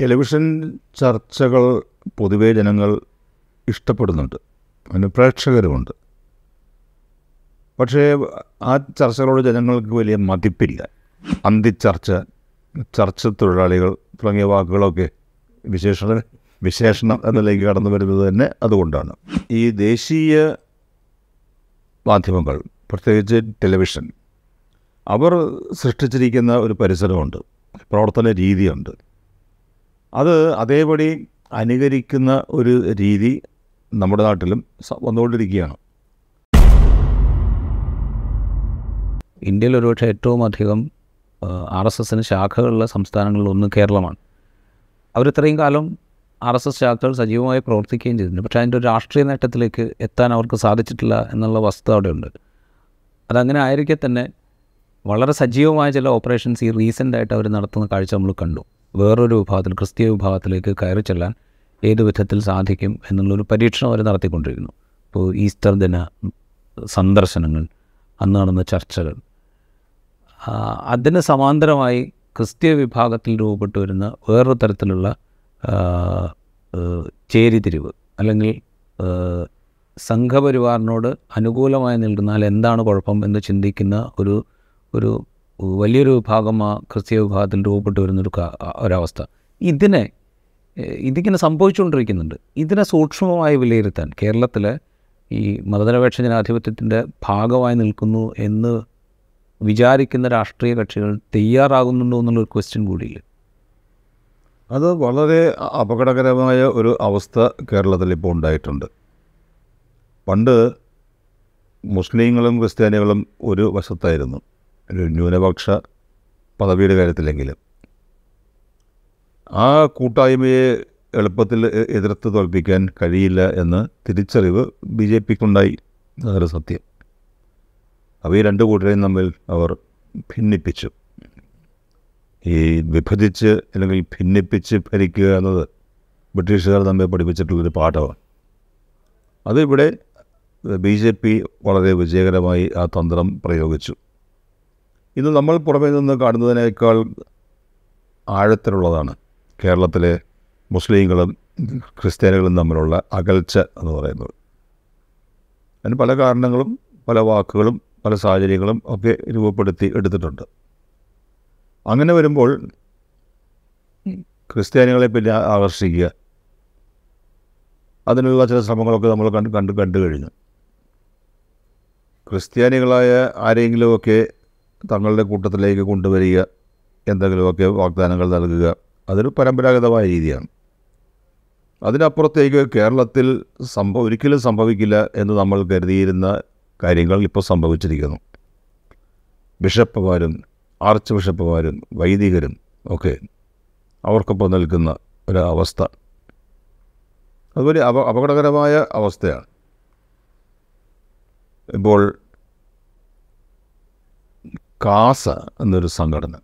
Television ചർച്ചകൾ പൊതുവേ ജനങ്ങൾ ഇഷ്ടപ്പെടുന്നുണ്ട്. അതിന് പ്രേക്ഷകരുമുണ്ട്. പക്ഷേ ആ ചർച്ചകളോട് ജനങ്ങൾക്ക് വലിയ മതിപ്പില്ല. അന്തിച്ചർച്ച ചർച്ച തൊഴിലാളികൾ തുടങ്ങിയ വാക്കുകളൊക്കെ വിശേഷ വിശേഷണം എന്നതിലേക്ക് കടന്നു വരുന്നത് തന്നെ അതുകൊണ്ടാണ്. ഈ ദേശീയ മാധ്യമങ്ങൾ പ്രത്യേകിച്ച് ടെലിവിഷൻ അവർ സൃഷ്ടിച്ചിരിക്കുന്ന ഒരു പരിസരമുണ്ട് പ്രവർത്തന രീതിയുണ്ട്. അത് അതേപടി അനുകരിക്കുന്ന ഒരു രീതി നമ്മുടെ നാട്ടിലും വന്നുകൊണ്ടിരിക്കുകയാണ്. ഇന്ത്യയിൽ ഒരുപക്ഷെ ഏറ്റവും അധികം ആർ എസ് എസിന് ശാഖകളുള്ള സംസ്ഥാനങ്ങളിൽ ഒന്ന് കേരളമാണ്. അവരിത്രയും കാലം ആർ എസ് എസ് ശാഖകൾ സജീവമായി പ്രവർത്തിക്കുകയും ചെയ്തിട്ടുണ്ട്. പക്ഷേ അതിന്റെ ഒരു രാഷ്ട്രീയ നേട്ടത്തിലേക്ക് എത്താൻ അവർക്ക് സാധിച്ചിട്ടില്ല എന്നുള്ള വസ്തുത അവിടെയുണ്ട്. അതങ്ങനെ ആയിരിക്കെ തന്നെ വളരെ സജീവമായ ചില ഓപ്പറേഷൻസ് ഈ റീസെന്റായിട്ട് അവർ നടത്തുന്ന കാഴ്ച നമ്മൾ കണ്ടു. വേറൊരു വിഭാഗത്തിൽ ക്രിസ്തീയ വിഭാഗത്തിലേക്ക് കയറി ചെല്ലാൻ ഏത് വിധത്തിൽ സാധിക്കും എന്നുള്ളൊരു പരീക്ഷണം അവർ നടത്തിക്കൊണ്ടിരിക്കുന്നു ഇപ്പോൾ ഈസ്റ്റർ ദിന സന്ദർശനങ്ങൾ അന്ന് നടന്ന ചർച്ചകൾ. അതിന് സമാന്തരമായി ക്രിസ്തീയ വിഭാഗത്തിൽ രൂപപ്പെട്ടു വരുന്ന വേറൊരു തരത്തിലുള്ള ചേരിതിരിവ് അല്ലെങ്കിൽ സംഘപരിവാറിനോട് അനുകൂലമായി നിൽക്കുന്നാൽ എന്താണ് കുഴപ്പം എന്ന് ചിന്തിക്കുന്ന ഒരു ഒരു വലിയൊരു ഭാഗം ആ ക്രിസ്തീയ വിഭാഗത്തിൽ രൂപപ്പെട്ടു വരുന്നൊരു ഒരവസ്ഥ. ഇതിനെ ഇതിങ്ങനെ സംഭവിച്ചുകൊണ്ടിരിക്കുന്നുണ്ട്. ഇതിനെ സൂക്ഷ്മമായി വിലയിരുത്താൻ കേരളത്തിൽ ഈ മതനിരപേക്ഷ ജനാധിപത്യത്തിന്റെ ഭാഗമായി നിൽക്കുന്നു എന്ന് വിചാരിക്കുന്ന രാഷ്ട്രീയ കക്ഷികൾ തയ്യാറാകുന്നുണ്ടോ എന്നുള്ളൊരു ക്വസ്റ്റ്യൻ കൂടിയില്ല? അത് വളരെ അപകടകരമായ ഒരു അവസ്ഥ കേരളത്തിൽ ഇപ്പോൾ ഉണ്ടായിട്ടുണ്ട്. പണ്ട് മുസ്ലിങ്ങളും ക്രിസ്ത്യാനികളും ഒരു വശത്തായിരുന്നു. ന്യൂനപക്ഷ പദവിയുടെ കാര്യത്തിലെങ്കിലും. ആ കൂട്ടായ്മയെ എളുപ്പത്തിൽ എതിർത്ത് തോൽപ്പിക്കാൻ കഴിയില്ല എന്ന് തിരിച്ചറിവ് ബി ജെ പിക്കുണ്ടായി. അതൊരു സത്യം. അപ്പോൾ ഈ രണ്ട് കൂട്ടരെയും തമ്മിൽ അവർ ഭിന്നിപ്പിച്ചു. ഈ വിഭജിച്ച് അല്ലെങ്കിൽ ഭിന്നിപ്പിച്ച് ഭരിക്കുക എന്നത് ബ്രിട്ടീഷുകാർ നമ്മെ പഠിപ്പിച്ചിട്ടുള്ളൊരു പാഠമാണ്. അതിവിടെ ബി ജെ പി വളരെ വിജയകരമായി ആ തന്ത്രം പ്രയോഗിച്ചു. ഇത് നമ്മൾ പുറമേ നിന്ന് കാണുന്നതിനേക്കാൾ ആഴത്തിലുള്ളതാണ് കേരളത്തിലെ മുസ്ലിങ്ങളും ക്രിസ്ത്യാനികളും തമ്മിലുള്ള അകൽച്ച എന്ന് പറയുന്നത്. അതിന് പല കാരണങ്ങളും പല വാക്കുകളും പല സാഹചര്യങ്ങളും ഒക്കെ രൂപപ്പെടുത്തി എടുത്തിട്ടുണ്ട്. അങ്ങനെ വരുമ്പോൾ ക്രിസ്ത്യാനികളെ പിന്നെ ആകർഷിക്കുക അതിനുള്ള ചില ശ്രമങ്ങളൊക്കെ നമ്മൾ കണ്ട് കണ്ട് കണ്ടു കഴിഞ്ഞു. ക്രിസ്ത്യാനികളായ ആരെങ്കിലുമൊക്കെ തങ്ങളുടെ കൂട്ടത്തിലേക്ക് കൊണ്ടുവരിക എന്തെങ്കിലുമൊക്കെ വാഗ്ദാനങ്ങൾ നൽകുക അതൊരു പരമ്പരാഗതമായ രീതിയാണ്. അതിനപ്പുറത്തേക്ക് കേരളത്തിൽ സംഭവ ഒരിക്കലും സംഭവിക്കില്ല എന്ന് നമ്മൾ കരുതിയിരുന്ന കാര്യങ്ങൾ ഇപ്പോൾ സംഭവിച്ചിരിക്കുന്നു. ബിഷപ്പുമാരും ആർച്ച് ബിഷപ്പുമാരും വൈദികരും ഒക്കെ അവർക്കൊപ്പം നിൽക്കുന്ന ഒരു അവസ്ഥ. അതുപോലെ അപ അപകടകരമായ അവസ്ഥയാണ്. ഇപ്പോൾ കാസ എന്നൊരു സംഘടന.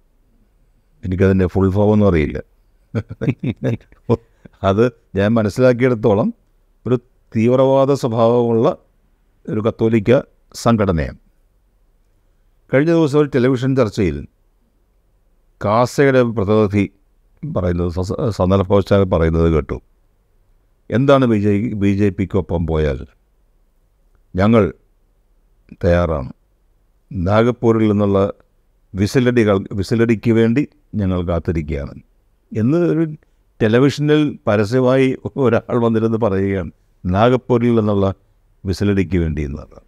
എനിക്കതിന്റെ ഫുൾ ഫോം ഒന്നും അറിയില്ല. അത് ഞാൻ മനസ്സിലാക്കിയെടുത്തോളം ഒരു തീവ്രവാദ സ്വഭാവമുള്ള ഒരു കത്തോലിക്ക സംഘടനയാണ്. കഴിഞ്ഞ ദിവസം ഒരു ടെലിവിഷൻ ചർച്ചയിൽ കാസയുടെ പ്രതിനിധി പറയുന്നത് സന്ദർഭവശാൽ പറയുന്നത് കേട്ടു. എന്താണ് ബി ജെ ബി ജെ പിക്കൊപ്പം പോയാൽ ഞങ്ങൾ തയ്യാറാണ്. നാഗപ്പൂരിൽ നിന്നുള്ള വിസിലടികൾ വിസിലടിക്ക് വേണ്ടി ഞങ്ങൾ കാത്തിരിക്കുകയാണ്. എന്ന് ഒരു ടെലിവിഷനിൽ പരസ്യമായി ഒരാൾ വന്നിരുന്ന് പറയുകയാണ് നാഗപ്പൂരിൽ നിന്നുള്ള വിസിലടിക്ക് വേണ്ടി എന്നാണ്.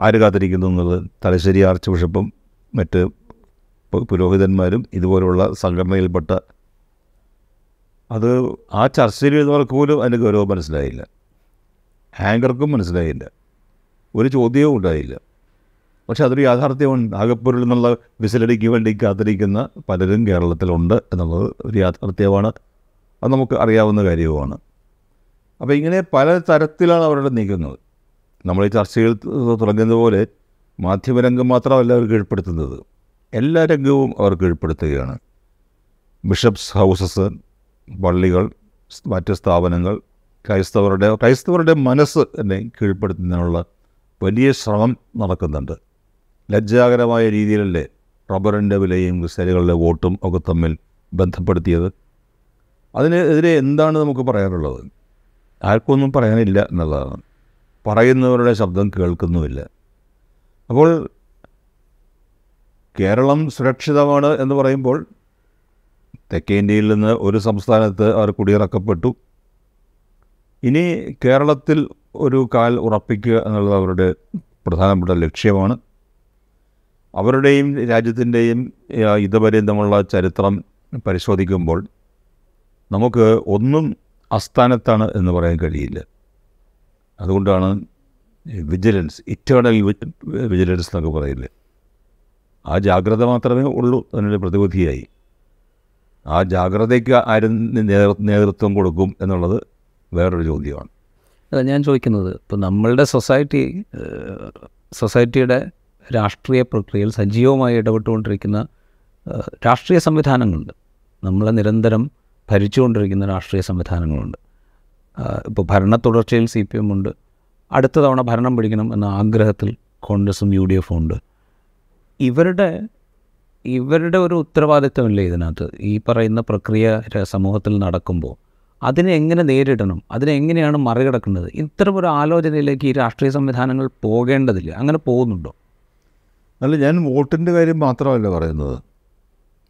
ആര് കാത്തിരിക്കുന്നു എന്നുള്ളത് തലശ്ശേരി ആർച്ച് ബിഷപ്പും മറ്റ് പുരോഹിതന്മാരും ഇതുപോലുള്ള സംഘടനയിൽപ്പെട്ട അത് ആ ചർച്ചയിൽ ഇരുന്നവർക്ക് പോലും അതിന്റെ ഗൗരവം മനസ്സിലായില്ല. ആങ്കർക്കും മനസ്സിലായില്ല. ഒരു ചോദ്യവും ഉണ്ടായില്ല. പക്ഷെ അതൊരു യാഥാർത്ഥ്യമാണ് നാഗപ്പൂരിൽ നിന്നുള്ള വിസിലടിക്ക് വേണ്ടി കാത്തിരിക്കുന്ന പലരും കേരളത്തിലുണ്ട് എന്നുള്ളത് ഒരു യാഥാർത്ഥ്യമാണ്. അത് നമുക്ക് അറിയാവുന്ന കാര്യവുമാണ്. അപ്പോൾ ഇങ്ങനെ പല തരത്തിലാണ് അവരുടെ നീക്കുന്നത് നമ്മൾ ഈ ചർച്ചയിൽ തുടങ്ങുന്ന പോലെ മാധ്യമരംഗം മാത്രമല്ല അവർ കീഴ്പ്പെടുത്തുന്നത്. എല്ലാ രംഗവും അവർ കീഴ്പ്പെടുത്തുകയാണ്. ബിഷപ്സ് ഹൗസസ് പള്ളികൾ മറ്റ് സ്ഥാപനങ്ങൾ ക്രൈസ്തവരുടെ ക്രൈസ്തവരുടെ മനസ്സ് എന്നെ കീഴ്പ്പെടുത്തുന്നതിനുള്ള വലിയ ശ്രമം നടക്കുന്നുണ്ട്. ലജ്ജാകരമായ രീതിയിലല്ലേ റബ്ബറിന്റെ വിലയും ക്രിസ്ത്യാനികളുടെ വോട്ടും ഒക്കെ തമ്മിൽ ബന്ധപ്പെടുത്തിയത്? അതിനെതിരെ എന്താണ് നമുക്ക് പറയാനുള്ളത്? ആർക്കൊന്നും പറയാനില്ല എന്നുള്ളതാണ്. പറയുന്നവരുടെ ശബ്ദം കേൾക്കുന്നുമില്ല. അപ്പോൾ കേരളം സുരക്ഷിതമാണ് എന്ന് പറയുമ്പോൾ തെക്കേ ഇന്ത്യയിൽ നിന്ന് ഒരു സംസ്ഥാനത്ത് അവർ കുടിയിറക്കപ്പെട്ടു. ഇനി കേരളത്തിൽ ഒരു കാൽ ഉറപ്പിക്കുക എന്നുള്ളത് അവരുടെ പ്രധാനപ്പെട്ട ലക്ഷ്യമാണ്. അവരുടെയും രാജ്യത്തിന്റെയും ഇതുപര്യന്തമുള്ള ചരിത്രം പരിശോധിക്കുമ്പോൾ നമുക്ക് ഒന്നും അസ്ഥാനത്താണ് എന്ന് പറയാൻ കഴിയില്ല. അതുകൊണ്ടാണ് വിജിലൻസ് ഇറ്റേണൽ വിജിലൻസ് എന്നൊക്കെ പറയില്ലേ? ആ ജാഗ്രത മാത്രമേ ഉള്ളൂ അതിനൊരു പ്രതിവിധിയായി. ആ ജാഗ്രതയ്ക്ക് ആരും നേതൃത്വം കൊടുക്കും എന്നുള്ളത് വേറൊരു ചോദ്യമാണ്. അല്ല ഞാൻ ചോദിക്കുന്നത് ഇപ്പോൾ നമ്മളുടെ സൊസൈറ്റി സൊസൈറ്റിയുടെ രാഷ്ട്രീയ പ്രക്രിയയിൽ സജീവമായി ഇടപെട്ടുകൊണ്ടിരിക്കുന്ന രാഷ്ട്രീയ സംവിധാനങ്ങളുണ്ട്. നമ്മളെ നിരന്തരം ഭരിച്ചുകൊണ്ടിരിക്കുന്ന രാഷ്ട്രീയ സംവിധാനങ്ങളുണ്ട്. ഇപ്പോൾ ഭരണ തുടർച്ചയിൽ സി പി എം ഉണ്ട്. അടുത്ത തവണ ഭരണം പിടിക്കണം എന്ന ആഗ്രഹത്തിൽ കോൺഗ്രസും യു ഡി എഫും ഉണ്ട്. ഇവരുടെ ഇവരുടെ ഒരു ഉത്തരവാദിത്വമില്ലേ ഇതിനകത്ത്? ഈ പറയുന്ന പ്രക്രിയ സമൂഹത്തിൽ നടക്കുമ്പോൾ അതിനെ എങ്ങനെ നേരിടണം? അതിനെ എങ്ങനെയാണ് മറികടക്കുന്നത് ഇത്തരം ഒരു ആലോചനയിലേക്ക് ഈ രാഷ്ട്രീയ സംവിധാനങ്ങൾ പോകേണ്ടതില്ല. അങ്ങനെ പോകുന്നുണ്ടോ? അല്ല ഞാൻ വോട്ടിന്റെ കാര്യം മാത്രമല്ല പറയുന്നത്.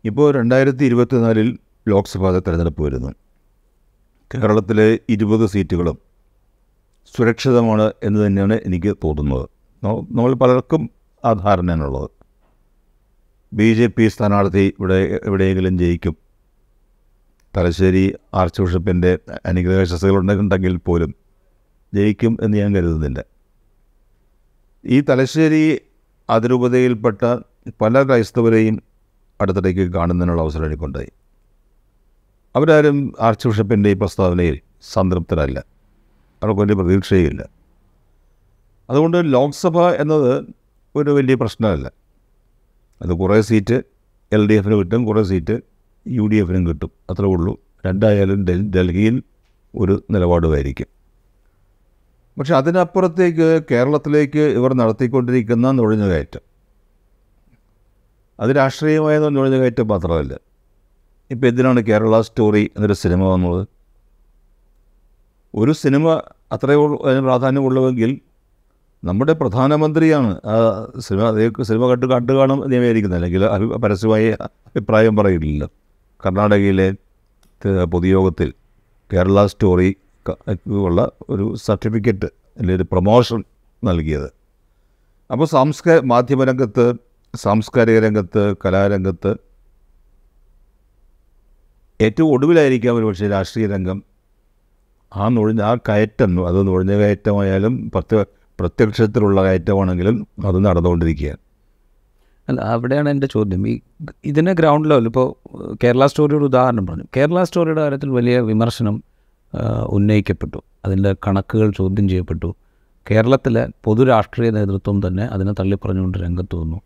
ഇപ്പോൾ രണ്ടായിരത്തി ഇരുപത്തിനാലിൽ ലോക്സഭാ തെരഞ്ഞെടുപ്പ് വരുന്നു. കേരളത്തിലെ ഇരുപത് സീറ്റുകളും സുരക്ഷിതമാണ് എന്ന് തന്നെയാണ് എനിക്ക് തോന്നുന്നത്. നമ്മൾ പലർക്കും ആ ധാരണയാണുള്ളത് ബി ജെ പി സ്ഥാനാർത്ഥി ഇവിടെ എവിടെയെങ്കിലും ജയിക്കും. തലശ്ശേരി ആർച്ച് ബിഷപ്പിന്റെ അനുഗ്രഹ പോലും ജയിക്കും എന്ന് ഞാൻ കരുതുന്നില്ല. ഈ തലശ്ശേരി അതിരൂപതയിൽപ്പെട്ട പല ക്രൈസ്തവരെയും അടുത്തിടയ്ക്ക് കാണുന്നതിനുള്ള അവസരം എനിക്കുണ്ടായി. അവരാരും ആർച്ച് ബിഷപ്പിന്റെ ഈ പ്രസ്താവനയിൽ സംതൃപ്തരല്ല. അവർക്ക് വലിയ പ്രതീക്ഷയുമില്ല അതുകൊണ്ട് ലോക്സഭ എന്നത് ഒരു വലിയ പ്രശ്നമല്ല. അത് കുറേ സീറ്റ് എൽ ഡി എഫിന് കിട്ടും കുറേ സീറ്റ് യു ഡി എഫിനും കിട്ടും. അത്രേ ഉള്ളൂ. രണ്ടായാലും ഡൽ- ഡൽഹിയിൽ ഒരു നിലപാടുമായിരിക്കും. പക്ഷെ അതിനപ്പുറത്തേക്ക് കേരളത്തിലേക്ക് ഇവർ നടത്തിക്കൊണ്ടിരിക്കുന്ന നുഴഞ്ഞുകയറ്റം. അത് രാഷ്ട്രീയമായ നുഴഞ്ഞുകയറ്റം മാത്രമല്ല. ഇപ്പോൾ എന്തിനാണ് കേരള സ്റ്റോറി എന്നൊരു സിനിമ വന്നത്? ഒരു സിനിമ അത്രയോ അതിന് നമ്മുടെ പ്രധാനമന്ത്രിയാണ് ആ സിനിമ സിനിമ കണ്ട് കണ്ടു കാണും വിചാരിക്കുന്നത്. അല്ലെങ്കിൽ അഭി പരസ്യമായി അഭിപ്രായം പറയില്ലല്ലോ കർണാടകയിലെ പൊതുയോഗത്തിൽ കേരള സ്റ്റോറി ഉള്ള ഒരു സർട്ടിഫിക്കറ്റ് അല്ലെങ്കിൽ ഒരു പ്രൊമോഷൻ നൽകിയത്. അപ്പോൾ സാംസ്കാര മാധ്യമരംഗത്ത് സാംസ്കാരിക രംഗത്ത് കലാരംഗത്ത് ഏറ്റവും ഒടുവിലായിരിക്കാം ഒരു പക്ഷേ രാഷ്ട്രീയ രംഗം. ആ നുഴഞ്ഞ ആ കയറ്റം അത് നുഴഞ്ഞ കയറ്റമായാലും പ്രത്യ പ്രത്യക്ഷത്തിലുള്ള കയറ്റമാണെങ്കിലും അത് നടന്നുകൊണ്ടിരിക്കുകയാണ്. അല്ല അവിടെയാണ് എന്റെ ചോദ്യം. ഈ ഇതിന്റെ ഗ്രൗണ്ട് ലെവൽ ഇപ്പോൾ കേരള സ്റ്റോറിയുടെ ഉദാഹരണം പറഞ്ഞു. കേരള സ്റ്റോറിയുടെ കാര്യത്തിൽ വലിയ വിമർശനം ഉന്നയിക്കപ്പെട്ടു. അതിന്റെ കണക്കുകൾ ചോദ്യം ചെയ്യപ്പെട്ടു. കേരളത്തിലെ പൊതു രാഷ്ട്രീയ നേതൃത്വം തന്നെ അതിനെ തള്ളിപ്പറഞ്ഞുകൊണ്ട് രംഗത്ത് വന്നു.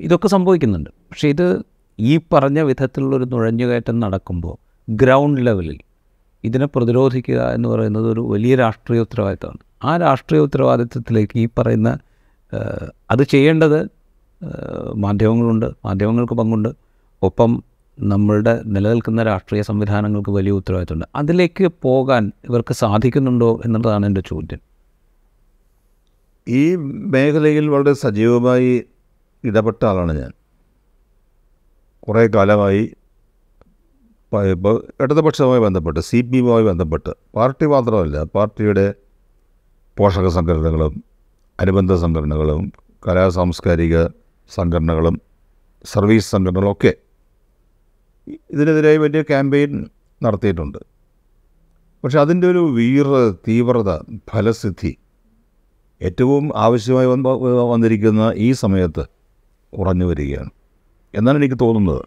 ഇതൊക്കെ സംഭവിക്കുന്നുണ്ട്. പക്ഷേ ഇത് ഈ പറഞ്ഞ വിധത്തിലുള്ളൊരു നുഴഞ്ഞുകയറ്റം നടക്കുമ്പോൾ ഗ്രൗണ്ട് ലെവലിൽ ഇതിനെ പ്രതിരോധിക്കുക എന്ന് പറയുന്നത് ഒരു വലിയ രാഷ്ട്രീയ ഉത്തരവാദിത്തമാണ്. ആ രാഷ്ട്രീയ ഉത്തരവാദിത്തത്തിലേക്ക് ഈ പറയുന്ന അത് ചെയ്യേണ്ടത് മാധ്യമങ്ങളുണ്ട്. മാധ്യമങ്ങൾക്ക് പങ്കുണ്ട്. ഒപ്പം നമ്മളുടെ നിലനിൽക്കുന്ന രാഷ്ട്രീയ സംവിധാനങ്ങൾക്ക് വലിയ ഉത്തരവാദിത്തമുണ്ട്. അതിലേക്ക് പോകാൻ ഇവർക്ക് സാധിക്കുന്നുണ്ടോ എന്നുള്ളതാണ് എന്റെ ചോദ്യം. ഈ മേഖലയിൽ വളരെ സജീവമായി ഇടപെട്ട ആളാണ് ഞാൻ. കുറേ കാലമായി ഇടതുപക്ഷവുമായി ബന്ധപ്പെട്ട് സി പി എമ്മുമായി ബന്ധപ്പെട്ട് പാർട്ടി മാത്രമല്ല പാർട്ടിയുടെ പോഷക സംഘടനകളും അനുബന്ധ സംഘടനകളും കലാ സാംസ്കാരിക സംഘടനകളും സർവീസ് സംഘടനകളും ഒക്കെ ഇതിനെതിരായി വലിയ ക്യാമ്പയിൻ നടത്തിയിട്ടുണ്ട്. പക്ഷെ അതിന്റെ ഒരു വീർ തീവ്രത ഫലസിദ്ധി ഏറ്റവും ആവശ്യമായി വന്ന വന്നിരിക്കുന്ന ഈ സമയത്ത് കുറഞ്ഞു വരികയാണ്. എന്നാണ് എനിക്ക് തോന്നുന്നത്.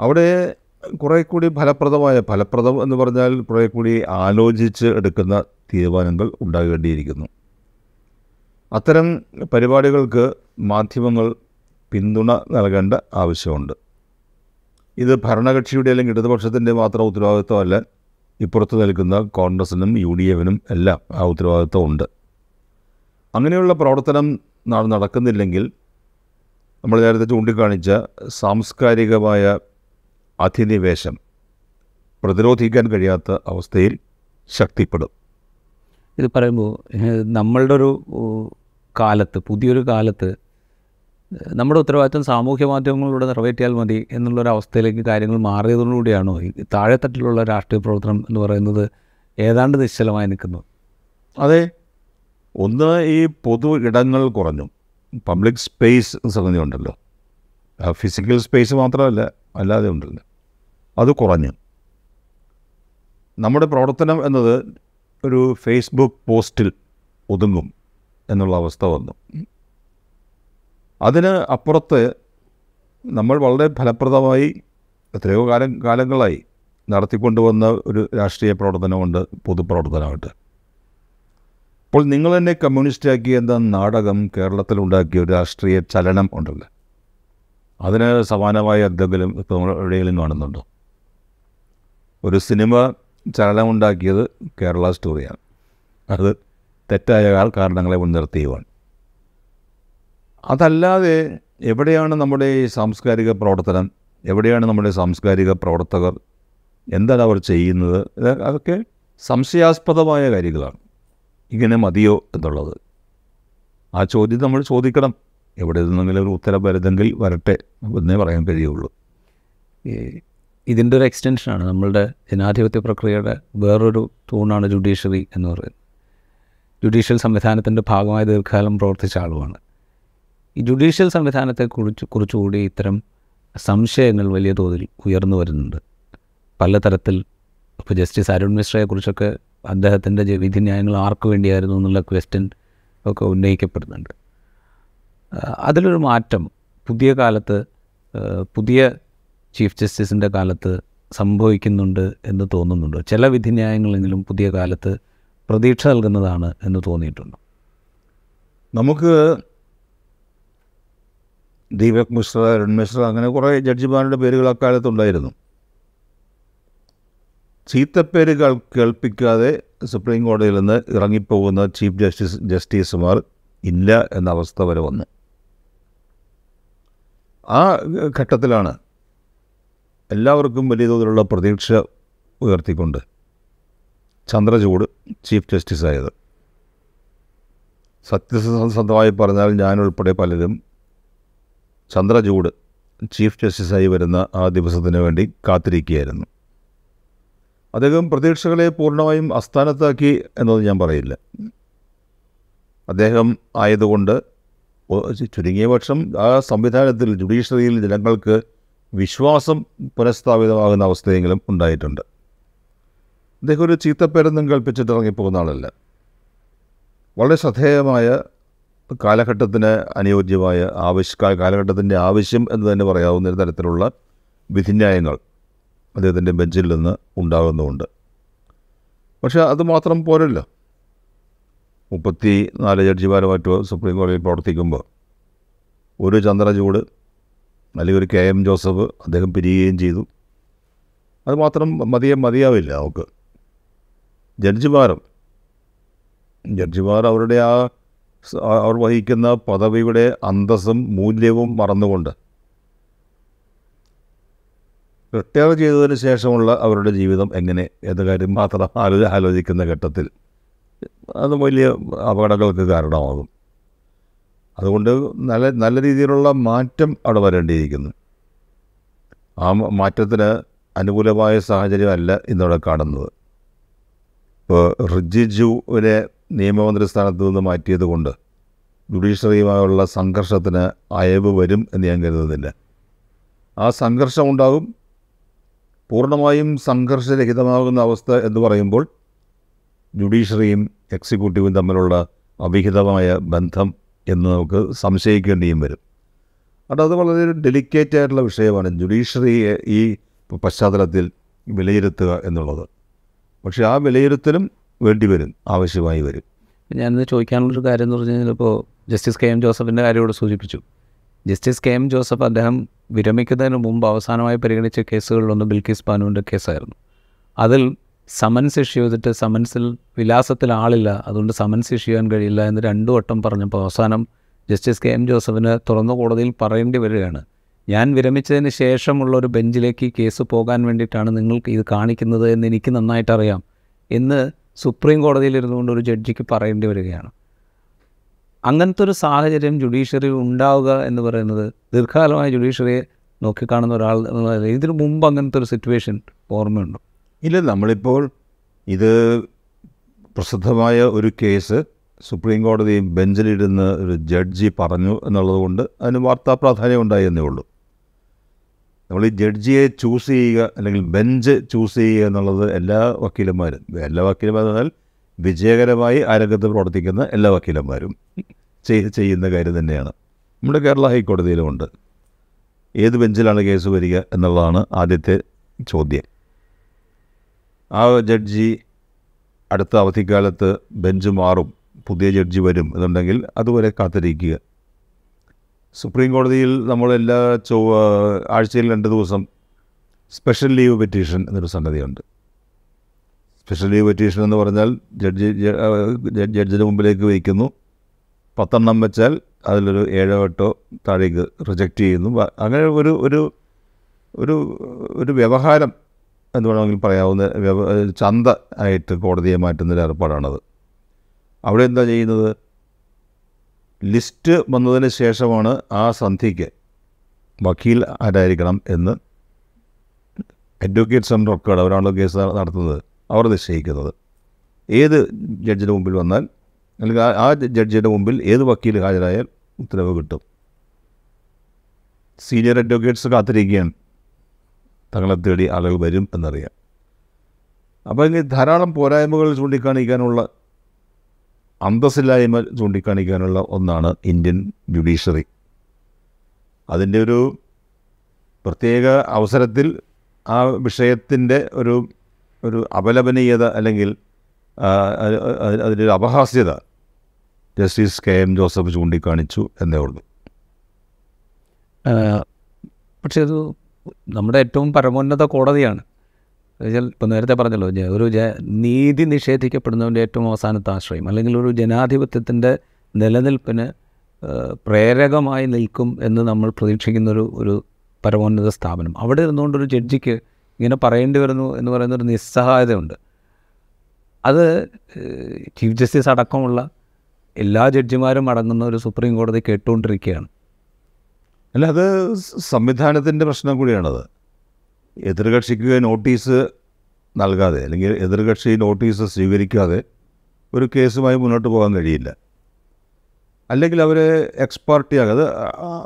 അവിടെ കുറേ കൂടി ഫലപ്രദമായ ഫലപ്രദം എന്ന് പറഞ്ഞാൽ കുറേ കൂടി ആലോചിച്ച് എടുക്കുന്ന തീരുമാനങ്ങൾ ഉണ്ടാകേണ്ടിയിരിക്കുന്നു. അത്തരം പരിപാടികൾക്ക് മാധ്യമങ്ങൾ പിന്തുണ നൽകേണ്ട ആവശ്യമുണ്ട്. ഇത് ഭരണകക്ഷിയുടെ അല്ലെങ്കിൽ ഇടതുപക്ഷത്തിന്റെ മാത്രം ഉത്തരവാദിത്വമല്ല ഇപ്പുറത്ത് നിൽക്കുന്ന കോൺഗ്രസിനും യു ഡി എഫിനും എല്ലാം ആ ഉത്തരവാദിത്വം ഉണ്ട്. അങ്ങനെയുള്ള പ്രവർത്തനം നടക്കുന്നില്ലെങ്കിൽ നമ്മൾ നേരത്തെ ചൂണ്ടിക്കാണിച്ച സാംസ്കാരികമായ അധിനിവേശം പ്രതിരോധിക്കാൻ കഴിയാത്ത അവസ്ഥയിൽ ശക്തിപ്പെടും. ഇത് പറയുമ്പോൾ നമ്മളുടെ ഒരു കാലത്ത് പുതിയൊരു കാലത്ത് നമ്മുടെ ഉത്തരവാദിത്വം സാമൂഹ്യ മാധ്യമങ്ങളിലൂടെ നിറവേറ്റിയാൽ മതി എന്നുള്ളൊരവസ്ഥയിലേക്ക് കാര്യങ്ങൾ മാറിയതോടുകൂടിയാണോ ഈ താഴെത്തട്ടിലുള്ള രാഷ്ട്രീയ പ്രവർത്തനം എന്ന് പറയുന്നത് ഏതാണ്ട് നിശ്ചലമായി നിൽക്കുന്നു അതെ. ഒന്ന് ഈ പൊതു ഇടങ്ങൾ കുറഞ്ഞു. പബ്ലിക് സ്പേസ് സംഗതി ഉണ്ടല്ലോ. ഫിസിക്കൽ സ്പേസ് മാത്രമല്ല അല്ലാതെ ഉണ്ടല്ലോ. അത് കുറഞ്ഞു. നമ്മുടെ പ്രവർത്തനം എന്നത് ഒരു ഫേസ്ബുക്ക് പോസ്റ്റിൽ ഒതുങ്ങും എന്നുള്ള അവസ്ഥ വന്നു. അതിന് അപ്പുറത്ത് നമ്മൾ വളരെ ഫലപ്രദമായി എത്രയോ കാലം കാലങ്ങളായി നടത്തിക്കൊണ്ടുവന്ന ഒരു രാഷ്ട്രീയ പ്രവർത്തനമുണ്ട് പൊതുപ്രവർത്തനമായിട്ട്. അപ്പോൾ നിങ്ങൾ തന്നെ കമ്മ്യൂണിസ്റ്റാക്കി എന്ന നാടകം കേരളത്തിലുണ്ടാക്കിയ ഒരു രാഷ്ട്രീയ ചലനം ഉണ്ടല്ലോ. അതിന് സമാനമായ എന്തെങ്കിലും ഇപ്പോൾ നമ്മൾ എവിടെയെങ്കിലും കാണുന്നുണ്ടോ? ഒരു സിനിമ ചലനമുണ്ടാക്കിയത് കേരള സ്റ്റോറിയാണ്. അത് തെറ്റായ കാരണങ്ങളെ മുൻനിർത്തിയുമാണ്. അതല്ലാതെ എവിടെയാണ് നമ്മുടെ ഈ സാംസ്കാരിക പ്രവർത്തനം? എവിടെയാണ് നമ്മുടെ സാംസ്കാരിക പ്രവർത്തകർ? എന്താണ് അവർ ചെയ്യുന്നത്? അതൊക്കെ സംശയാസ്പദമായ കാര്യങ്ങളാണ്. ഇങ്ങനെ മതിയോ എന്നുള്ളത്. ആ ചോദ്യം നമ്മൾ ചോദിക്കണം. എവിടെ നിന്നെങ്കിലും ഒരു ഉത്തരം വരുന്നെങ്കിൽ വരട്ടെ എന്നേ പറയാൻ കഴിയുള്ളൂ. ഇതിന്റെ ഒരു എക്സ്റ്റൻഷനാണ് നമ്മളുടെ ജനാധിപത്യ പ്രക്രിയയുടെ വേറൊരു തൂണാണ് ജുഡീഷ്യറി എന്ന് പറയുന്നത്. ജുഡീഷ്യൽ സംവിധാനത്തിന്റെ ഭാഗമായി ദീർഘകാലം പ്രവർത്തിച്ച ആളുമാണ്. ഈ ജുഡീഷ്യൽ സംവിധാനത്തെ കുറിച്ച് കുറിച്ചുകൂടി ഇത്തരം സംശയങ്ങൾ വലിയ തോതിൽ ഉയർന്നു വരുന്നുണ്ട്. പലതരത്തിൽ ഇപ്പോൾ ജസ്റ്റിസ് അരുൺ മിശ്രയെക്കുറിച്ചൊക്കെ അദ്ദേഹത്തിന്റെ വിധി വിധിന്യായങ്ങൾ ആർക്ക് വേണ്ടിയായിരുന്നു എന്നുള്ള ക്വസ്റ്റ്യൻ ഒക്കെ ഉന്നയിക്കപ്പെടുന്നുണ്ട്. അതിലൊരു മാറ്റം പുതിയ കാലത്ത് പുതിയ ചീഫ് ജസ്റ്റിസിന്റെ കാലത്ത് സംഭവിക്കുന്നുണ്ട് എന്ന് തോന്നുന്നുണ്ട്? ചില വിധിന്യായങ്ങളെങ്കിലും പുതിയ കാലത്ത് പ്രതീക്ഷ നൽകുന്നതാണ് എന്ന് തോന്നിയിട്ടുണ്ട്? നമുക്ക് ദീപക് മിശ്ര അരുൺ മിശ്ര അങ്ങനെ കുറേ ജഡ്ജിമാരുടെ പേരുകൾ അക്കാലത്തുണ്ടായിരുന്നു ചീത്തപ്പേര് കേൾ- കേൾപ്പിക്കാതെ സുപ്രീം കോടതിയിൽ നിന്ന് ഇറങ്ങിപ്പോകുന്ന ചീഫ് ജസ്റ്റിസ് ജസ്റ്റിസുമാർ ഇല്ല എന്ന അവസ്ഥ വരെ വന്നു. ആ ഘട്ടത്തിലാണ് എല്ലാവർക്കും വലിയ തോതിലുള്ള പ്രതീക്ഷ ഉയർത്തിക്കൊണ്ട് ചന്ദ്രചൂഡ് ചീഫ് ജസ്റ്റിസ് ആയത് സത്യസന്ധമായി പറഞ്ഞാൽ ഞാനുൾപ്പെടെ പലരും ചന്ദ്രചൂഡ് ചീഫ് ജസ്റ്റിസായി വരുന്ന ആ ദിവസത്തിന് വേണ്ടി കാത്തിരിക്കുകയായിരുന്നു. അദ്ദേഹം പ്രതീക്ഷകളെ പൂർണമായും അസ്ഥാനത്താക്കി എന്നത് ഞാൻ പറയില്ല. അദ്ദേഹം ആയതുകൊണ്ട് ചുരുങ്ങിയ പക്ഷം ആ സംവിധാനത്തിൽ ജുഡീഷ്യറിയിൽ ജനങ്ങൾക്ക് വിശ്വാസം പുനഃസ്ഥാപിതമാകുന്ന അവസ്ഥയെങ്കിലും ഉണ്ടായിട്ടുണ്ട്. അദ്ദേഹം ഒരു ചീത്തപ്പേരൊന്നും കൽപ്പിച്ചിട്ട് ഇറങ്ങിപ്പോകുന്ന ആളല്ല. വളരെ ശ്രദ്ധേയമായ കാലഘട്ടത്തിന് അനുയോജ്യമായ ആവശ്യ കാലഘട്ടത്തിന്റെ ആവശ്യം എന്ന് തന്നെ പറയാവുന്ന ഒരു തരത്തിലുള്ള വിധിന്യായങ്ങൾ അദ്ദേഹത്തിന്റെ ബെഞ്ചിൽ നിന്ന് ഉണ്ടാകുന്നുമുണ്ട്. പക്ഷെ അത് മാത്രം പോരല്ലോ. മുപ്പത്തി നാല് ജഡ്ജിമാരുമായിട്ട് സുപ്രീം കോടതിയിൽ പ്രവർത്തിക്കുമ്പോൾ ഒരു ചന്ദ്രചൂട് അല്ലെങ്കിൽ ഒരു കെ എം ജോസഫ് അദ്ദേഹം പിരിയുകയും ചെയ്തു. അതുമാത്രം മതിയെ മതിയാവില്ല നമുക്ക് ജഡ്ജിമാരും ജഡ്ജിമാർ അവരുടെ ആ- അവർ വഹിക്കുന്ന പദവിയുടെ അന്തസ്സും മൂല്യവും മറന്നുകൊണ്ട് റിട്ടയർ ചെയ്തതിന് ശേഷമുള്ള അവരുടെ ജീവിതം എങ്ങനെ എന്ന കാര്യം മാത്രം ആലോ ആലോചിക്കുന്ന ഘട്ടത്തിൽ അത് വലിയ അപകടങ്ങൾക്ക് കാരണമാകും. അതുകൊണ്ട് നല്ല നല്ല രീതിയിലുള്ള മാറ്റം അവിടെ വരേണ്ടിയിരിക്കുന്നു. ആ മാറ്റത്തിന് അനുകൂലമായ സാഹചര്യമല്ല ഇന്നിവിടെ കാണുന്നത്. ഇപ്പോൾ റിജിജുവിനെ നിയമമന്ത്രി സ്ഥാനത്ത് നിന്ന് മാറ്റിയത് കൊണ്ട് ജുഡീഷ്യറിയുമായുള്ള സംഘർഷത്തിന് അയവ് വരും എന്ന് ഞാൻ കരുതുന്നില്ല. ആ സംഘർഷം ഉണ്ടാകും. പൂർണമായും സംഘർഷരഹിതമാകുന്ന അവസ്ഥ എന്ന് പറയുമ്പോൾ ജുഡീഷ്യറിയും എക്സിക്യൂട്ടീവും തമ്മിലുള്ള അവിഹിതമായ ബന്ധം എന്ന് നമുക്ക് സംശയിക്കേണ്ടിയും വരും. അത് വളരെ ഡെലിക്കേറ്റ് ആയിട്ടുള്ള വിഷയമാണ്. ജുഡീഷ്യറിയെ ഈ പശ്ചാത്തലത്തിൽ വിലയിരുത്തുക എന്നുള്ളത്. പക്ഷേ ആ വിലയിരുത്തലും വേണ്ടിവരും ആവശ്യമായി വരും. ഞാനിത് ചോദിക്കാനുള്ളൊരു കാര്യം എന്ന് പറഞ്ഞു കഴിഞ്ഞാൽ ഇപ്പോൾ ജസ്റ്റിസ് കെ എം ജോസഫിന്റെ കാര്യം സൂചിപ്പിച്ചു. ജസ്റ്റിസ് കെ എം ജോസഫ് അദ്ദേഹം വിരമിക്കുന്നതിന് മുമ്പ് അവസാനമായി പരിഗണിച്ച കേസുകളിലൊന്ന് ബിൽക്കിസ് ബാനുവിന്റെ കേസായിരുന്നു. അതിൽ സമൻസ് ഇഷ്യൂ ചെയ്തിട്ട് സമൻസിൽ വിലാസത്തിൽ ആളില്ല അതുകൊണ്ട് സമൻസ് ഇഷ്യൂ ചെയ്യാൻ കഴിയില്ല എന്ന് രണ്ടു വട്ടം പറഞ്ഞപ്പോൾ അവസാനം ജസ്റ്റിസ് കെ എം ജോസഫിന് തുറന്ന കോടതിയിൽ പറയേണ്ടി വരികയാണ്. ഞാൻ വിരമിച്ചതിന് ശേഷമുള്ള ഒരു ബെഞ്ചിലേക്ക് കേസ് പോകാൻ വേണ്ടിയിട്ടാണ് നിങ്ങൾക്ക് ഇത് കാണിക്കുന്നത് എന്ന് എനിക്ക് നന്നായിട്ടറിയാം എന്ന് സുപ്രീം കോടതിയിൽ ഇരുന്നുകൊണ്ട് ഒരു ജഡ്ജിക്ക് പറയേണ്ടി വരികയാണ്. അങ്ങനത്തെ ഒരു സാഹചര്യം ജുഡീഷ്യറി ഉണ്ടാവുക എന്ന് പറയുന്നത് ദീർഘകാലമായ ജുഡീഷ്യറിയെ നോക്കിക്കാണുന്ന ഒരാൾ എന്നുള്ള ഇതിനു മുമ്പ് അങ്ങനത്തെ ഒരു സിറ്റുവേഷൻ ഓർമ്മയുണ്ടോ? ഇല്ല നമ്മളിപ്പോൾ ഇത് പ്രസിദ്ധമായ ഒരു കേസ് സുപ്രീം കോടതി ബെഞ്ചിലിരുന്ന് ഒരു ജഡ്ജി പറഞ്ഞു എന്നുള്ളതുകൊണ്ട് അതിന് വാർത്താ പ്രാധാന്യം ഉണ്ടായി എന്നേ ഉള്ളൂ. നമ്മൾ ഈ ജഡ്ജിയെ ചൂസ് ചെയ്യുക അല്ലെങ്കിൽ ബെഞ്ച് ചൂസ് ചെയ്യുക എന്നുള്ളത് എല്ലാ വക്കീലന്മാരും. എല്ലാ വക്കീലന്മാരും എന്നാൽ വിജയകരമായി ആ രംഗത്ത് പ്രവർത്തിക്കുന്ന എല്ലാ വക്കീലന്മാരും ചെയ്- ചെയ്യുന്ന കാര്യം തന്നെയാണ്. നമ്മുടെ കേരള ഹൈക്കോടതിയിലുമുണ്ട് ഏത് ബെഞ്ചിലാണ് കേസ് വരിക എന്നുള്ളതാണ് ആദ്യത്തെ ചോദ്യം. ആ ജഡ്ജി അടുത്ത അവധിക്കാലത്ത് ബെഞ്ച് മാറും. പുതിയ ജഡ്ജി വരും എന്നുണ്ടെങ്കിൽ അതുവരെ കാത്തിരിക്കുക. സുപ്രീം കോടതിയിൽ നമ്മളെല്ലാ ചൊവ്വ ആഴ്ചയിൽ രണ്ട് ദിവസം സ്പെഷ്യൽ ലീവ് പെറ്റീഷൻ എന്നൊരു സംഗതിയുണ്ട്. സ്പെഷ്യൽ ലീവ് പെറ്റീഷൻ എന്ന് പറഞ്ഞാൽ ജഡ്ജി ജഡ്ജിന്റെ മുമ്പിലേക്ക് വയ്ക്കുന്നു. പത്തെണ്ണം വെച്ചാൽ അതിലൊരു ഏഴോ എട്ടോ താഴേക്ക് റിജക്റ്റ് ചെയ്യുന്നു. അങ്ങനെ ഒരു ഒരു ഒരു ഒരു വ്യവഹാരം എന്ന് വേണമെങ്കിൽ പറയാവുന്ന ചന്ത ആയിട്ട് കോടതിയെ മാറ്റുന്നൊരു ഏർപ്പാടാണത്. അവിടെ എന്താ ചെയ്യുന്നത്? ലിസ്റ്റ് വന്നതിന് ശേഷമാണ് ആ സന്ധിക്ക് വക്കീൽ ആരായിരിക്കണം എന്ന് അഡ്വക്കേറ്റ് സെന്റർ റെക്കോർഡ് അവരാണല്ലോ കേസ് നടത്തുന്നത് അവർ നിശ്ചയിക്കുന്നത്. ഏത് ജഡ്ജിന്റെ മുമ്പിൽ വന്നാൽ അല്ലെങ്കിൽ ആ- ജഡ്ജിന്റെ മുമ്പിൽ ഏത് വക്കീൽ ഹാജരായാൽ ഉത്തരവ് കിട്ടും. സീനിയർ അഡ്വക്കേറ്റ്സ് കാത്തിരിക്കുകയാണ്. തങ്ങളെ തേടി ആളുകൾ വരും എന്നറിയാം. അപ്പോൾ ഇങ്ങനെ ധാരാളം പോരായ്മകൾ ചൂണ്ടിക്കാണിക്കാനുള്ള അന്തസ്സില്ലായ്മ ചൂണ്ടിക്കാണിക്കാനുള്ള ഒന്നാണ് ഇന്ത്യൻ ജുഡീഷ്യറി. അതിന്റെ ഒരു പ്രത്യേക അവസരത്തിൽ ആ വിഷയത്തിന്റെ ഒരു ഒരു അപലപനീയത അല്ലെങ്കിൽ അതിന്റെ ഒരു അപഹാസ്യത ജസ്റ്റിസ് കെ എം ജോസഫ് ചൂണ്ടിക്കാണിച്ചു എന്നേ ഉള്ളൂ. പക്ഷേ അത് നമ്മുടെ ഏറ്റവും പരമോന്നത കോടതിയാണ്. ഇപ്പോൾ നേരത്തെ പറഞ്ഞല്ലോ ഒരു ജ നീതി നിഷേധിക്കപ്പെടുന്നവന്റെ ഏറ്റവും അവസാനത്തെ ആശ്രയം അല്ലെങ്കിൽ ഒരു ജനാധിപത്യത്തിന്റെ നിലനിൽപ്പിന് പ്രേരകമായി നിൽക്കും എന്ന് നമ്മൾ പ്രതീക്ഷിക്കുന്നൊരു ഒരു പരമോന്നത സ്ഥാപനം. അവിടെ ഇരുന്നുകൊണ്ട് ഒരു ജഡ്ജിക്ക് ഇങ്ങനെ പറയേണ്ടി വരുന്നു എന്ന് പറയുന്നൊരു നിസ്സഹായതയുണ്ട്. അത് ചീഫ് ജസ്റ്റിസ് അടക്കമുള്ള എല്ലാ ജഡ്ജിമാരും അടങ്ങുന്ന ഒരു സുപ്രീം കോടതി കേട്ടുകൊണ്ടിരിക്കുകയാണ്. അല്ല അത് സംവിധാനത്തിന്റെ പ്രശ്നം കൂടിയാണത്. എതിർകക്ഷിക്ക് നോട്ടീസ് നൽകാതെ അല്ലെങ്കിൽ എതിർകക്ഷി നോട്ടീസ് സ്വീകരിക്കാതെ ഒരു കേസുമായി മുന്നോട്ട് പോകാൻ കഴിയില്ല. അല്ലെങ്കിൽ അവരെ എക്സ്പാർട്ടി ആക്കുക അത്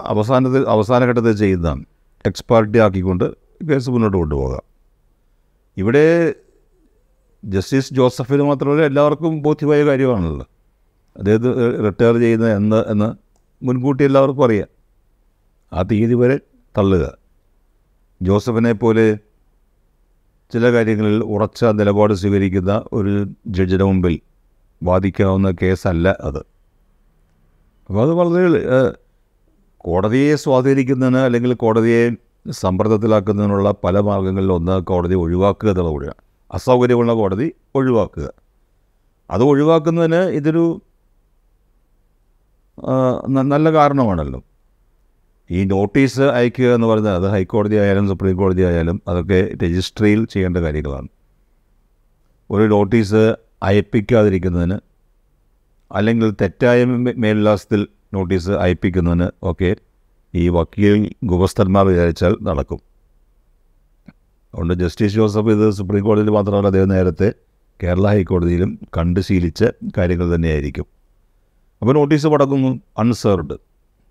അവസാനത്തിൽ അവസാന ഘട്ടത്തിൽ ചെയ്യുന്നതാണ്. എക്സ്പാർട്ടി ആക്കിക്കൊണ്ട് കേസ് മുന്നോട്ട് കൊണ്ടുപോകാം ഇവിടെ ജസ്റ്റിസ് ജോസഫിന് മാത്രമല്ല എല്ലാവർക്കും ബോധ്യമായ കാര്യമാണല്ലോ അദ്ദേഹം റിട്ടയർ ചെയ്യുന്ന എന്ന് എന്ന് മുൻകൂട്ടി എല്ലാവർക്കും അറിയാം. ആ തീയതി വരെ തള്ളുക. ജോസഫിനെ പോലെ ചില കാര്യങ്ങളിൽ ഉറച്ച നിലപാട് സ്വീകരിക്കുന്ന ഒരു ജഡ്ജിന് മുമ്പിൽ വാദിക്കാവുന്ന കേസല്ല അത്. അപ്പോൾ അത് വളരെ കോടതിയെ സ്വാധീനിക്കുന്നതിന് അല്ലെങ്കിൽ കോടതിയെ സമ്മർദ്ദത്തിലാക്കുന്നതിനുള്ള പല മാർഗങ്ങളിൽ ഒന്ന് കോടതി ഒഴിവാക്കുക എന്നുള്ള കൂടിയാണ്. അസൗകര്യമുള്ള കോടതി ഒഴിവാക്കുക. അത് ഒഴിവാക്കുന്നതിന് ഇതൊരു നല്ല കാരണമാണല്ലോ. ഈ നോട്ടീസ് അയക്കുക എന്ന് പറഞ്ഞാൽ അത് ഹൈക്കോടതി ആയാലും സുപ്രീം കോടതി ആയാലും അതൊക്കെ രജിസ്ട്രിയിൽ ചെയ്യേണ്ട കാര്യങ്ങളാണ്. ഒരു നോട്ടീസ് അയപ്പിക്കാതിരിക്കുന്നതിന് അല്ലെങ്കിൽ തെറ്റായ മേൽവിലാസത്തിൽ നോട്ടീസ് അയപ്പിക്കുന്നതിന് ഒക്കെ ഈ വക്കീൽ ഗുപസ്ഥന്മാർ വിചാരിച്ചാൽ നടക്കും. അതുകൊണ്ട് ജസ്റ്റിസ് ജോസഫ് ഇത് സുപ്രീം കോടതിയിൽ മാത്രമല്ല അദ്ദേഹം നേരത്തെ കേരള ഹൈക്കോടതിയിലും കണ്ട് ശീലിച്ച കാര്യങ്ങൾ തന്നെയായിരിക്കും. അപ്പോൾ നോട്ടീസ് പടക്കുന്നു അൺസേർഡ്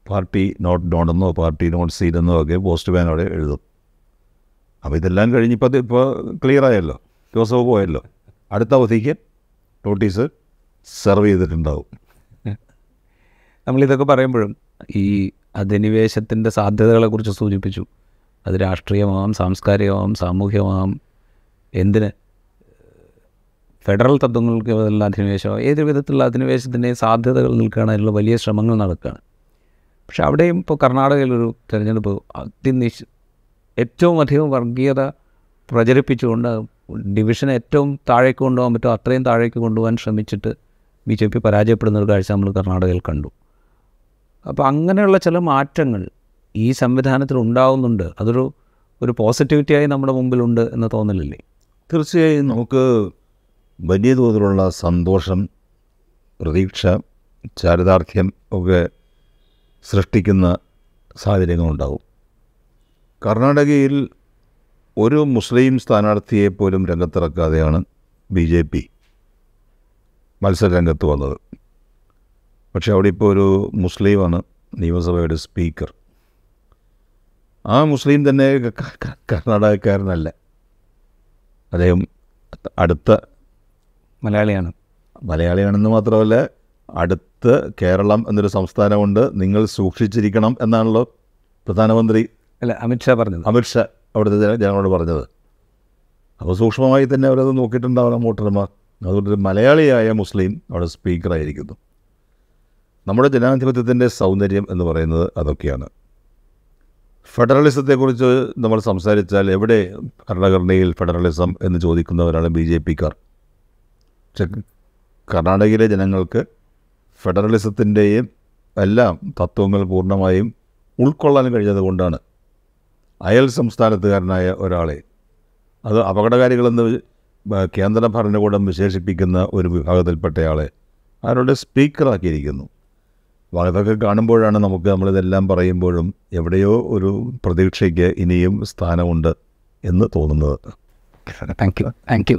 പാർട്ടി നോട്ട് ഡോണെന്നോ പാർട്ടി നോട്ട് സീനെന്നോ ഒക്കെ പോസ്റ്റ് മാനോടെ എഴുതും. അപ്പോൾ ഇതെല്ലാം കഴിഞ്ഞിപ്പോൾ ഇപ്പോൾ ക്ലിയർ ആയല്ലോ. ജോസഫ് പോയല്ലോ. അടുത്ത അവധിക്ക് നോട്ടീസ് സെർവ് ചെയ്തിട്ടുണ്ടാവും. നമ്മളിതൊക്കെ പറയുമ്പോഴും ഈ അധിനിവേശത്തിന്റെ സാധ്യതകളെക്കുറിച്ച് സൂചിപ്പിച്ചു. അത് രാഷ്ട്രീയമാവാം സാംസ്കാരികമാവാം സാമൂഹ്യമാവാം എന്തിന്? ഫെഡറൽ തത്വങ്ങൾക്ക് അധിനിവേശമാവാം ഏത് വിധത്തിലുള്ള അധിനിവേശത്തിന്റെയും സാധ്യതകൾ നിൽക്കുകയാണ് അതിനുള്ള വലിയ ശ്രമങ്ങൾ നടക്കുകയാണ്. പക്ഷെ അവിടെയും ഇപ്പോൾ കർണാടകയിലൊരു തിരഞ്ഞെടുപ്പ് അതിനിശ് ഏറ്റവും അധികം വർഗീയത പ്രചരിപ്പിച്ചുകൊണ്ട് ഡിവിഷൻ ഏറ്റവും താഴേക്ക് കൊണ്ടുപോകാൻ പറ്റുമോ അത്രയും താഴേക്ക് കൊണ്ടുപോകാൻ ശ്രമിച്ചിട്ട് ബി ജെ പി പരാജയപ്പെടുന്ന ഒരു കാഴ്ച നമ്മൾ കർണാടകയിൽ കണ്ടു. അപ്പോൾ അങ്ങനെയുള്ള ചില മാറ്റങ്ങൾ ഈ സംവിധാനത്തിൽ ഉണ്ടാവുന്നുണ്ട്. അതൊരു ഒരു പോസിറ്റിവിറ്റിയായി നമ്മുടെ മുമ്പിലുണ്ട് എന്ന് തോന്നലില്ലേ? തീർച്ചയായും നമുക്ക് വലിയ തോതിലുള്ള സന്തോഷം പ്രതീക്ഷ ചാരിതാർത്ഥ്യം ഒക്കെ സൃഷ്ടിക്കുന്ന സാഹചര്യങ്ങളുണ്ടാവും കർണാടകയിൽ ഒരു മുസ്ലിം സ്ഥാനാർത്ഥിയെ പോലും രംഗത്തിറക്കാതെയാണ് ബി ജെ പി മത്സരരംഗത്ത് വന്നത്. പക്ഷേ അവിടെ ഇപ്പോൾ ഒരു മുസ്ലിമാണ് നിയമസഭയുടെ സ്പീക്കർ. ആ മുസ്ലിം തന്നെ കർണാടകക്കാരനല്ല. അദ്ദേഹം അടുത്ത മലയാളിയാണ്. മലയാളിയാണെന്ന് മാത്രമല്ല അടുത്ത് കേരളം എന്നൊരു സംസ്ഥാനമുണ്ട്. നിങ്ങൾ സൂക്ഷിച്ചിരിക്കണം എന്നാണല്ലോ പ്രധാനമന്ത്രി അല്ല അമിത്ഷാ പറഞ്ഞത്. അമിത്ഷാ അവിടുത്തെ ജനങ്ങളോട് പറഞ്ഞത്. അപ്പോൾ സൂക്ഷ്മമായി തന്നെ അവരത് നോക്കിയിട്ടുണ്ടാവണം വോട്ടർമാർ. അതുകൊണ്ട് മലയാളിയായ മുസ്ലിം അവിടെ സ്പീക്കറായിരിക്കുന്നു. നമ്മുടെ ജനാധിപത്യത്തിന്റെ സൗന്ദര്യം എന്ന് പറയുന്നത് അതൊക്കെയാണ്. ഫെഡറലിസത്തെക്കുറിച്ച് നമ്മൾ സംസാരിച്ചാൽ എവിടെ ഭരണഘടനയിൽ ഫെഡറലിസം എന്ന് ചോദിക്കുന്നവരാണ് ബി ജെ പിക്കാർ. പക്ഷെ കർണാടകയിലെ ജനങ്ങൾക്ക് ഫെഡറലിസത്തിന്റെയും എല്ലാം തത്വങ്ങൾ പൂർണമായും ഉൾക്കൊള്ളാൻ കഴിഞ്ഞത് കൊണ്ടാണ്. അയൽ സംസ്ഥാനത്തുകാരനായ ഒരാളെ. അത് അപകടകാരികളെന്ന് കേന്ദ്ര ഭരണകൂടം വിശേഷിപ്പിക്കുന്ന ഒരു വിഭാഗത്തിൽപ്പെട്ടയാളെ അവരുടെ സ്പീക്കറാക്കിയിരിക്കുന്നു. അതൊക്കെ കാണുമ്പോഴാണ് നമുക്ക് നമ്മളിതെല്ലാം പറയുമ്പോഴും എവിടെയോ ഒരു പ്രതീക്ഷയ്ക്ക് ഇനിയും സ്ഥാനമുണ്ട് എന്ന് തോന്നുന്നത്. Thank you thank you